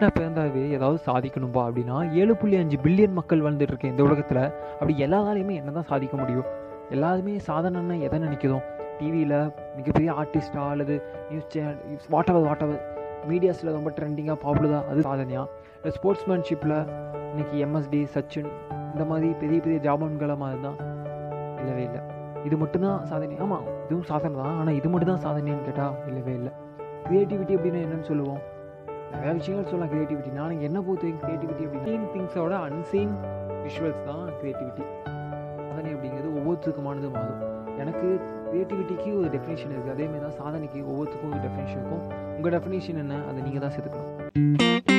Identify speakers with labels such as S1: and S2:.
S1: மனுஷனாக பிறந்தாவே ஏதாவது சாதிக்கணும்பா அப்படின்னா ஏழு புள்ளி அஞ்சு பில்லியன் மக்கள் வாழ்ந்துட்டு இருக்க இந்த உலகத்தில் அப்படி எல்லாராலையுமே என்ன தான் சாதிக்க முடியும்? எல்லாருமே சாதனைன்னா எதை நினைக்குதோ டிவியில் மிகப்பெரிய ஆர்டிஸ்டா அல்லது news channel whatever whatever மீடியாஸில் ரொம்ப ட்ரெண்டிங்காக பாப்புலராக அது சாதனையா? இல்லை ஸ்போர்ட்ஸ்மேன்ஷிப்பில் இன்னைக்கு எம்எஸ்டி சச்சின் இந்த மாதிரி பெரிய பெரிய ஜாபான்களை மாதிரி தான் இல்லவே இல்லை. இது மட்டும்தான் சாதனை. ஆமாம் இதுவும் சாதனை தான் ஆனால் இது மட்டும் தான் சாதனைன்னு கேட்டால் இல்லவே இல்லை. க்ரியேட்டிவிட்டி அப்படின்னா என்னன்னு சொல்லுவோம்? நிறையா விஷயங்கள் சொல்லலாம். க்ரியேட்டிவிட்டி நான் என்ன பொறுத்த க்ரியேட்டிவிட்டி அப்படின்னு திங்ஸோட அன்சீன் விஷுவல்ஸ் தான் க்ரியேட்டிவிட்டி சாதனை அப்படிங்கிறது ஒவ்வொருத்தருக்குமானது மாறும். எனக்கு க்ரியேட்டிவிட்டிக்கு ஒரு டெஃபினேஷன் இருக்குது அதேமாதிரி தான் சாதனைக்கு ஒவ்வொருத்துக்கும் ஒரு டெஃபினேஷன் இருக்கும். உங்கள் டெஃபினேஷன் என்ன? அதை நீங்கள் தான் சேர்த்துக்கணும்.